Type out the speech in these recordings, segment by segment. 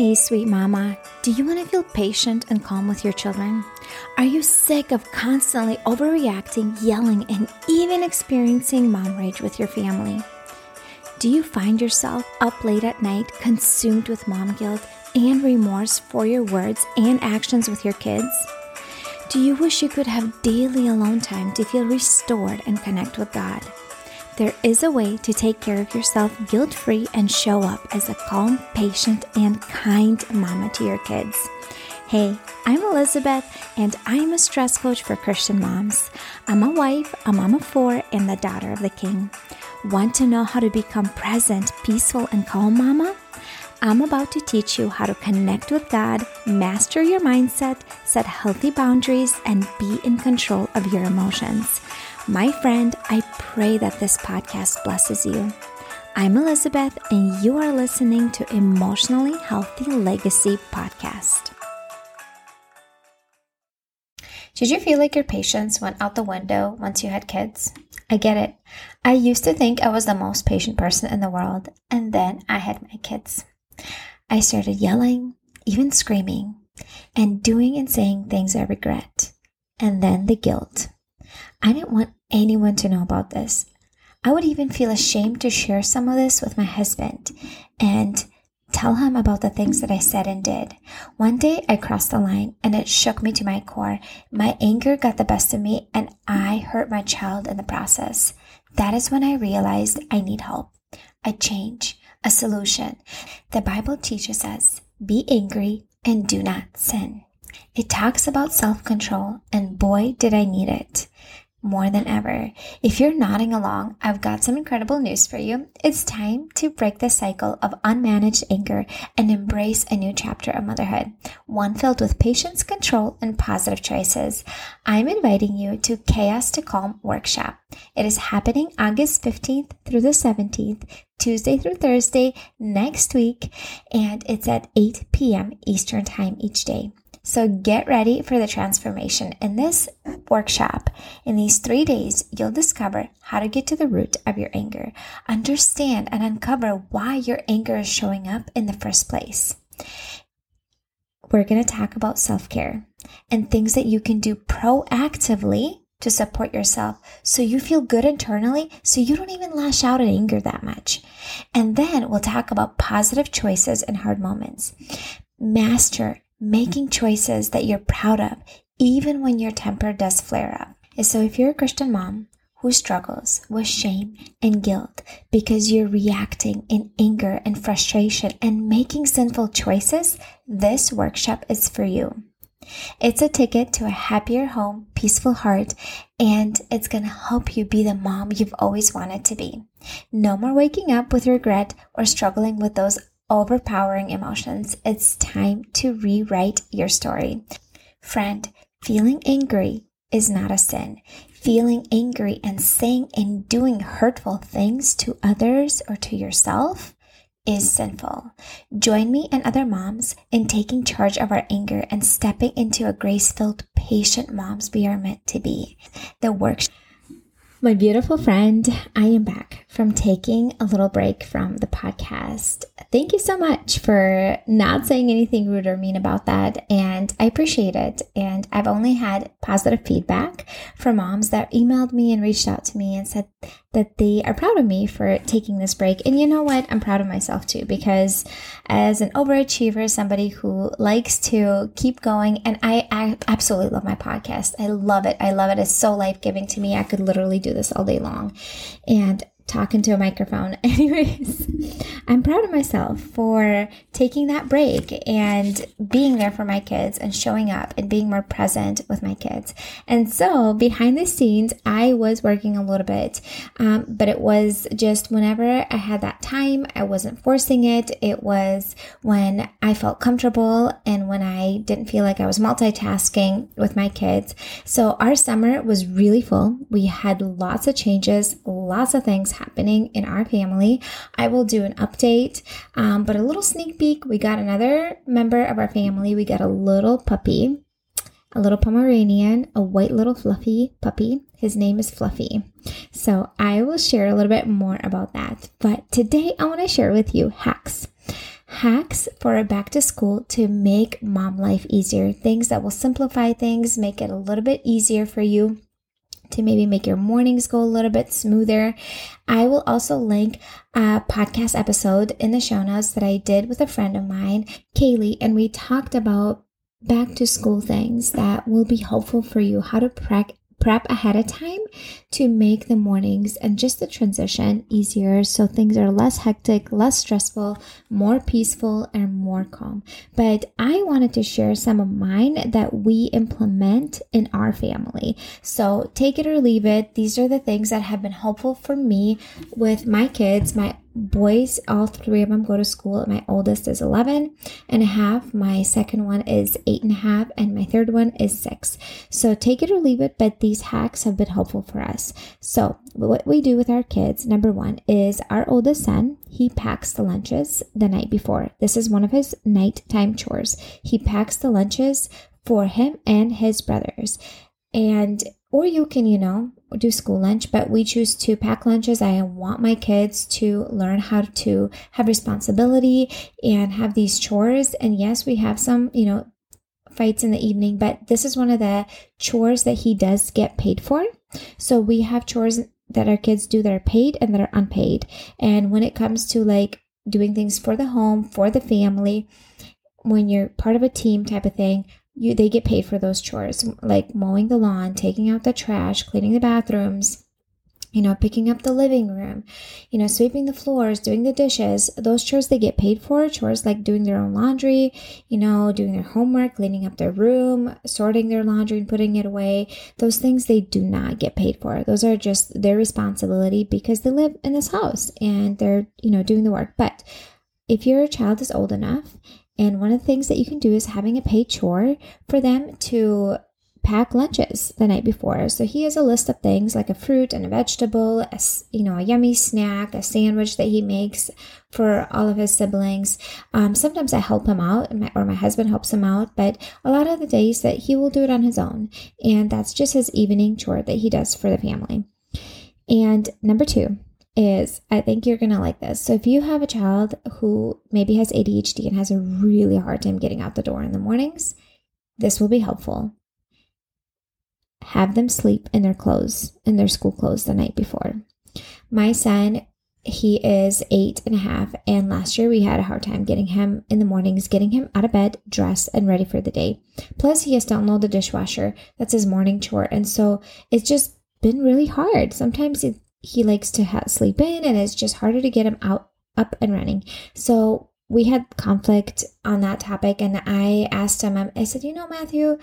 Hey, sweet mama, do you want to feel patient and calm with your children? Are you sick of constantly overreacting, yelling, and even experiencing mom rage with your family? Do you find yourself up late at night consumed with mom guilt and remorse for your words and actions with your kids? Do you wish you could have daily alone time to feel restored and connect with God? There is a way to take care of yourself guilt free and show up as a calm, patient, and kind mama to your kids. Hey, I'm Elizabeth, and I'm a stress coach for Christian moms. I'm a wife, a mom of four, and the daughter of the King. Want to know how to become present, peaceful, and calm, mama? I'm about to teach you how to connect with God, master your mindset, set healthy boundaries, and be in control of your emotions. My friend, I pray that this podcast blesses you. I'm Elizabeth, and you are listening to Emotionally Healthy Legacy Podcast. Did you feel like your patience went out the window once you had kids? I get it. I used to think I was the most patient person in the world, and then I had my kids. I started yelling, even screaming, and doing and saying things I regret, and then the guilt. I didn't want anyone to know about this. I would even feel ashamed to share some of this with my husband and tell him about the things that I said and did. One day I crossed the line and it shook me to my core. My anger got the best of me and I hurt my child in the process. That is when I realized I need help, a change, a solution. The Bible teaches us be angry and do not sin. It talks about self control, and boy, did I need it more than ever. If you're nodding along, I've got some incredible news for you. It's time to break the cycle of unmanaged anger and embrace a new chapter of motherhood, one filled with patience, control, and positive choices. I'm inviting you to Chaos to Calm workshop. It is happening August 15th through the 17th, Tuesday through Thursday next week, and it's at 8 p.m. Eastern Time each day. So get ready for the transformation. In this workshop, in these three days, you'll discover how to get to the root of your anger, understand and uncover why your anger is showing up in the first place. We're going to talk about self care and things that you can do proactively to support yourself so you feel good internally so you don't even lash out at anger that much. And then we'll talk about positive choices in hard moments. Master making choices that you're proud of, even when your temper does flare up. So, if you're a Christian mom who struggles with shame and guilt because you're reacting in anger and frustration and making sinful choices, this workshop is for you. It's a ticket to a happier home, peaceful heart, and it's going to help you be the mom you've always wanted to be. No more waking up with regret or struggling with those overpowering emotions, it's time to rewrite your story. Friend, feeling angry is not a sin. Feeling angry and saying and doing hurtful things to others or to yourself is sinful. Join me and other moms in taking charge of our anger and stepping into a grace filled, patient moms we are meant to be. The workshop my beautiful friend, I am back from taking a little break from the podcast. Thank you so much for not saying anything rude or mean about that. And I appreciate it. And I've only had positive feedback from moms that emailed me and reached out to me and said that they are proud of me for taking this break. And you know what? I'm proud of myself too, because as an overachiever, somebody who likes to keep going, and I, I absolutely love my podcast. I love it. I love it. It's so life giving to me. I could literally do this all day long. And talking to a microphone. Anyways, I'm proud of myself for taking that break and being there for my kids and showing up and being more present with my kids. And so, behind the scenes, I was working a little bit, um, but it was just whenever I had that time, I wasn't forcing it. It was when I felt comfortable and when I didn't feel like I was multitasking with my kids. So, our summer was really full. We had lots of changes, lots of things happening in our family. I will do an update, um, but a little sneak peek. We got another member of our family. We got a little puppy, a little Pomeranian, a white little fluffy puppy. His name is Fluffy. So I will share a little bit more about that. But today I want to share with you hacks hacks for back to school to make mom life easier. Things that will simplify things, make it a little bit easier for you to maybe make your mornings go a little bit smoother. I will also link a podcast episode in the show notes that I did with a friend of mine, Kaylee, and we talked about back to school things that will be helpful for you, how to prep prep ahead of time to make the mornings and just the transition easier so things are less hectic, less stressful, more peaceful, and more calm. But I wanted to share some of mine that we implement in our family. So take it or leave it. These are the things that have been helpful for me with my kids, my boys, all three of them go to school. My oldest is 11 and a half. My second one is eight and a half. And my third one is six. So take it or leave it, but these hacks have been helpful for us. So what we do with our kids, number one is our oldest son, he packs the lunches the night before. This is one of his nighttime chores. He packs the lunches for him and his brothers. And or you can, you know, do school lunch, but we choose to pack lunches. I want my kids to learn how to have responsibility and have these chores. And yes, we have some, you know, fights in the evening, but this is one of the chores that he does get paid for. So we have chores that our kids do that are paid and that are unpaid. And when it comes to like doing things for the home, for the family, when you're part of a team type of thing, you they get paid for those chores like mowing the lawn, taking out the trash, cleaning the bathrooms, you know, picking up the living room, you know, sweeping the floors, doing the dishes, those chores they get paid for, chores like doing their own laundry, you know, doing their homework, cleaning up their room, sorting their laundry and putting it away, those things they do not get paid for. Those are just their responsibility because they live in this house and they're, you know, doing the work. But if your child is old enough and one of the things that you can do is having a paid chore for them to pack lunches the night before. So he has a list of things like a fruit and a vegetable, a, you know, a yummy snack, a sandwich that he makes for all of his siblings. Um, sometimes I help him out, or my husband helps him out, but a lot of the days that he will do it on his own, and that's just his evening chore that he does for the family. And number two, is I think you're going to like this. So, if you have a child who maybe has ADHD and has a really hard time getting out the door in the mornings, this will be helpful. Have them sleep in their clothes, in their school clothes the night before. My son, he is eight and a half, and last year we had a hard time getting him in the mornings, getting him out of bed, dressed, and ready for the day. Plus, he has to unload the dishwasher. That's his morning chore. And so it's just been really hard. Sometimes it, he likes to ha- sleep in and it's just harder to get him out up and running. So we had conflict on that topic and I asked him I said, "You know, Matthew,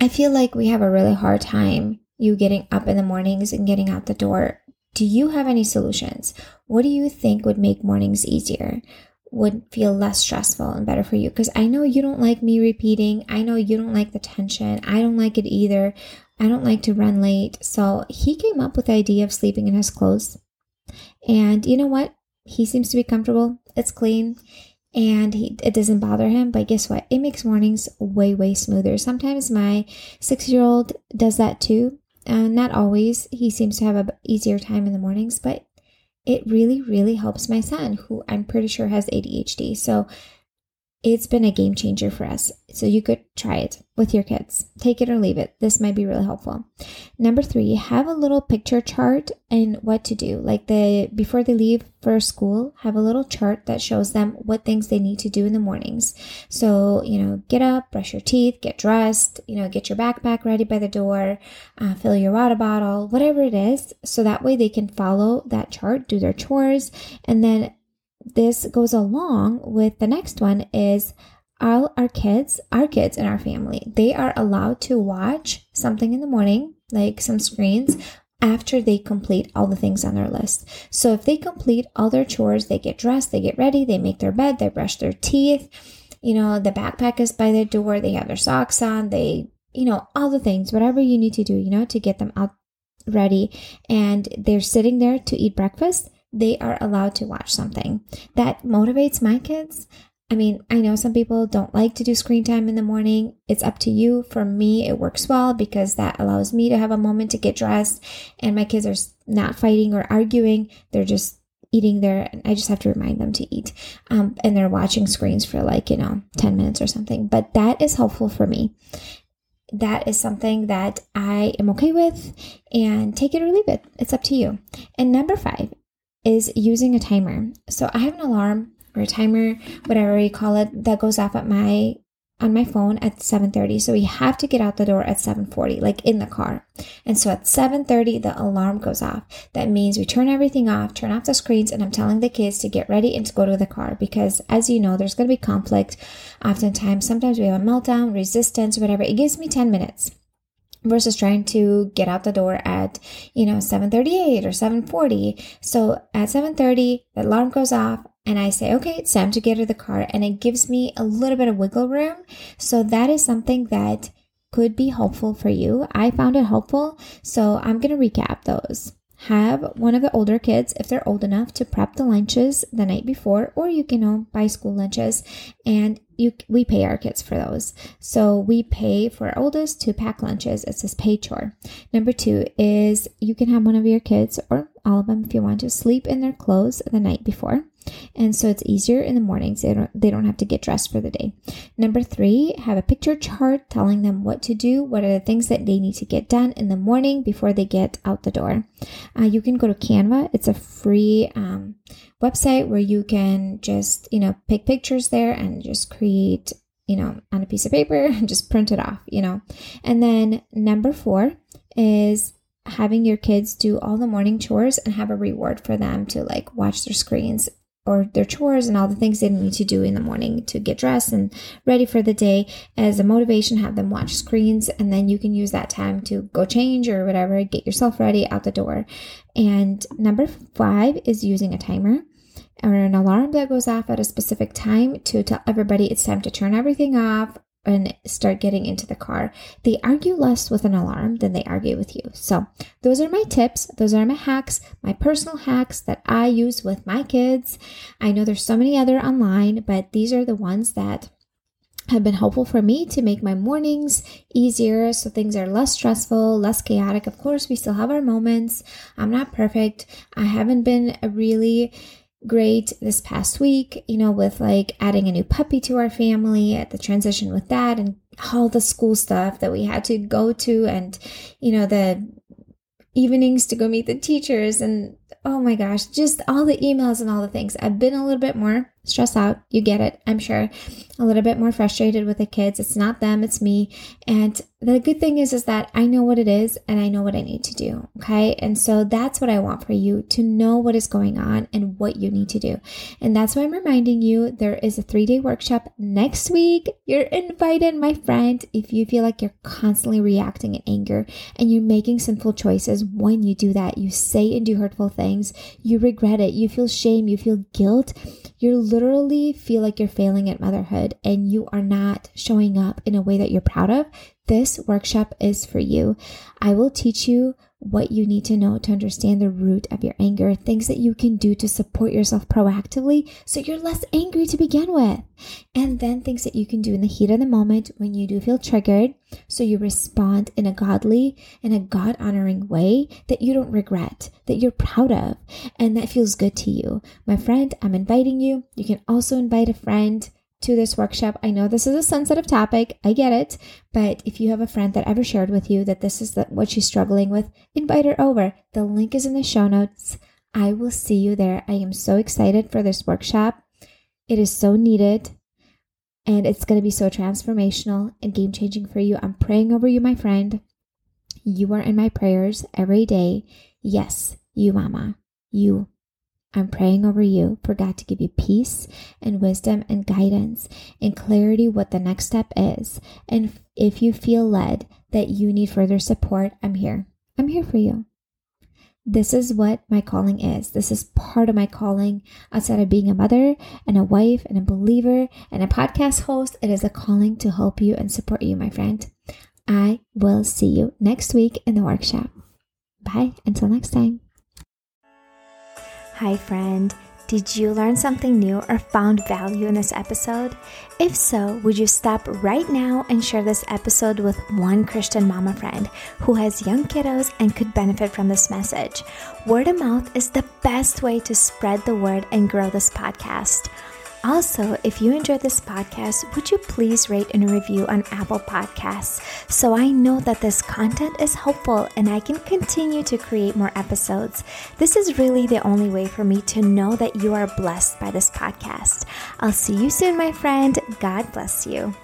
I feel like we have a really hard time you getting up in the mornings and getting out the door. Do you have any solutions? What do you think would make mornings easier? Would feel less stressful and better for you? Because I know you don't like me repeating. I know you don't like the tension. I don't like it either. I don't like to run late. So he came up with the idea of sleeping in his clothes. And you know what? He seems to be comfortable. It's clean and he, it doesn't bother him. But guess what? It makes mornings way, way smoother. Sometimes my six year old does that too. Uh, not always. He seems to have an easier time in the mornings, but it really, really helps my son, who I'm pretty sure has ADHD. So it's been a game changer for us. So you could try it with your kids. Take it or leave it. This might be really helpful. Number three, have a little picture chart and what to do. Like the before they leave for school, have a little chart that shows them what things they need to do in the mornings. So, you know, get up, brush your teeth, get dressed, you know, get your backpack ready by the door, uh, fill your water bottle, whatever it is. So that way they can follow that chart, do their chores, and then this goes along with the next one is all our kids, our kids in our family, they are allowed to watch something in the morning, like some screens, after they complete all the things on their list. So if they complete all their chores, they get dressed, they get ready, they make their bed, they brush their teeth, you know, the backpack is by their door, they have their socks on, they, you know, all the things, whatever you need to do, you know, to get them out ready. And they're sitting there to eat breakfast they are allowed to watch something. That motivates my kids. I mean, I know some people don't like to do screen time in the morning. It's up to you. For me, it works well because that allows me to have a moment to get dressed and my kids are not fighting or arguing. They're just eating there. I just have to remind them to eat. Um, and they're watching screens for like, you know, 10 minutes or something. But that is helpful for me. That is something that I am okay with and take it or leave it. It's up to you. And number five is using a timer. So I have an alarm or a timer, whatever you call it, that goes off at my on my phone at 7:30 so we have to get out the door at 7:40 like in the car. And so at 7:30 the alarm goes off. That means we turn everything off, turn off the screens and I'm telling the kids to get ready and to go to the car because as you know there's going to be conflict oftentimes. Sometimes we have a meltdown, resistance, whatever. It gives me 10 minutes versus trying to get out the door at you know 7:38 or 7:40 so at 7:30 the alarm goes off and I say, okay, it's time to get to the car. And it gives me a little bit of wiggle room. So that is something that could be helpful for you. I found it helpful. So I'm going to recap those. Have one of the older kids, if they're old enough, to prep the lunches the night before, or you can know, buy school lunches, and you we pay our kids for those. So we pay for our oldest to pack lunches. It's this pay chore. Number two is you can have one of your kids or all of them if you want to sleep in their clothes the night before and so it's easier in the mornings they don't they don't have to get dressed for the day. Number three have a picture chart telling them what to do what are the things that they need to get done in the morning before they get out the door. Uh, you can go to canva. It's a free um, website where you can just you know pick pictures there and just create you know on a piece of paper and just print it off you know. And then number four is having your kids do all the morning chores and have a reward for them to like watch their screens or their chores and all the things they need to do in the morning to get dressed and ready for the day as a motivation have them watch screens and then you can use that time to go change or whatever get yourself ready out the door. And number five is using a timer or an alarm that goes off at a specific time to tell everybody it's time to turn everything off and start getting into the car. They argue less with an alarm than they argue with you. So, those are my tips. Those are my hacks, my personal hacks that I use with my kids. I know there's so many other online, but these are the ones that have been helpful for me to make my mornings easier so things are less stressful, less chaotic. Of course, we still have our moments. I'm not perfect. I haven't been really great this past week, you know, with like adding a new puppy to our family at the transition with that and all the school stuff that we had to go to and, you know, the evenings to go meet the teachers and oh my gosh, just all the emails and all the things. I've been a little bit more stressed out. You get it, I'm sure. A little bit more frustrated with the kids. It's not them, it's me. And the good thing is is that I know what it is and I know what I need to do, okay? And so that's what I want for you to know what is going on and what you need to do. And that's why I'm reminding you there is a 3-day workshop next week. You're invited, my friend. If you feel like you're constantly reacting in anger and you're making sinful choices when you do that, you say and do hurtful things, you regret it, you feel shame, you feel guilt, you literally feel like you're failing at motherhood and you are not showing up in a way that you're proud of, this workshop is for you. I will teach you what you need to know to understand the root of your anger, things that you can do to support yourself proactively so you're less angry to begin with. And then things that you can do in the heat of the moment when you do feel triggered so you respond in a godly and a God honoring way that you don't regret, that you're proud of, and that feels good to you. My friend, I'm inviting you. You can also invite a friend to this workshop. I know this is a sensitive topic. I get it. But if you have a friend that ever shared with you that this is the, what she's struggling with, invite her over. The link is in the show notes. I will see you there. I am so excited for this workshop. It is so needed and it's going to be so transformational and game changing for you. I'm praying over you, my friend. You are in my prayers every day. Yes, you, mama. You I'm praying over you for God to give you peace and wisdom and guidance and clarity what the next step is. And if you feel led that you need further support, I'm here. I'm here for you. This is what my calling is. This is part of my calling outside of being a mother and a wife and a believer and a podcast host. It is a calling to help you and support you, my friend. I will see you next week in the workshop. Bye. Until next time. Hi, friend. Did you learn something new or found value in this episode? If so, would you stop right now and share this episode with one Christian mama friend who has young kiddos and could benefit from this message? Word of mouth is the best way to spread the word and grow this podcast. Also, if you enjoyed this podcast, would you please rate and review on Apple Podcasts so I know that this content is helpful and I can continue to create more episodes? This is really the only way for me to know that you are blessed by this podcast. I'll see you soon, my friend. God bless you.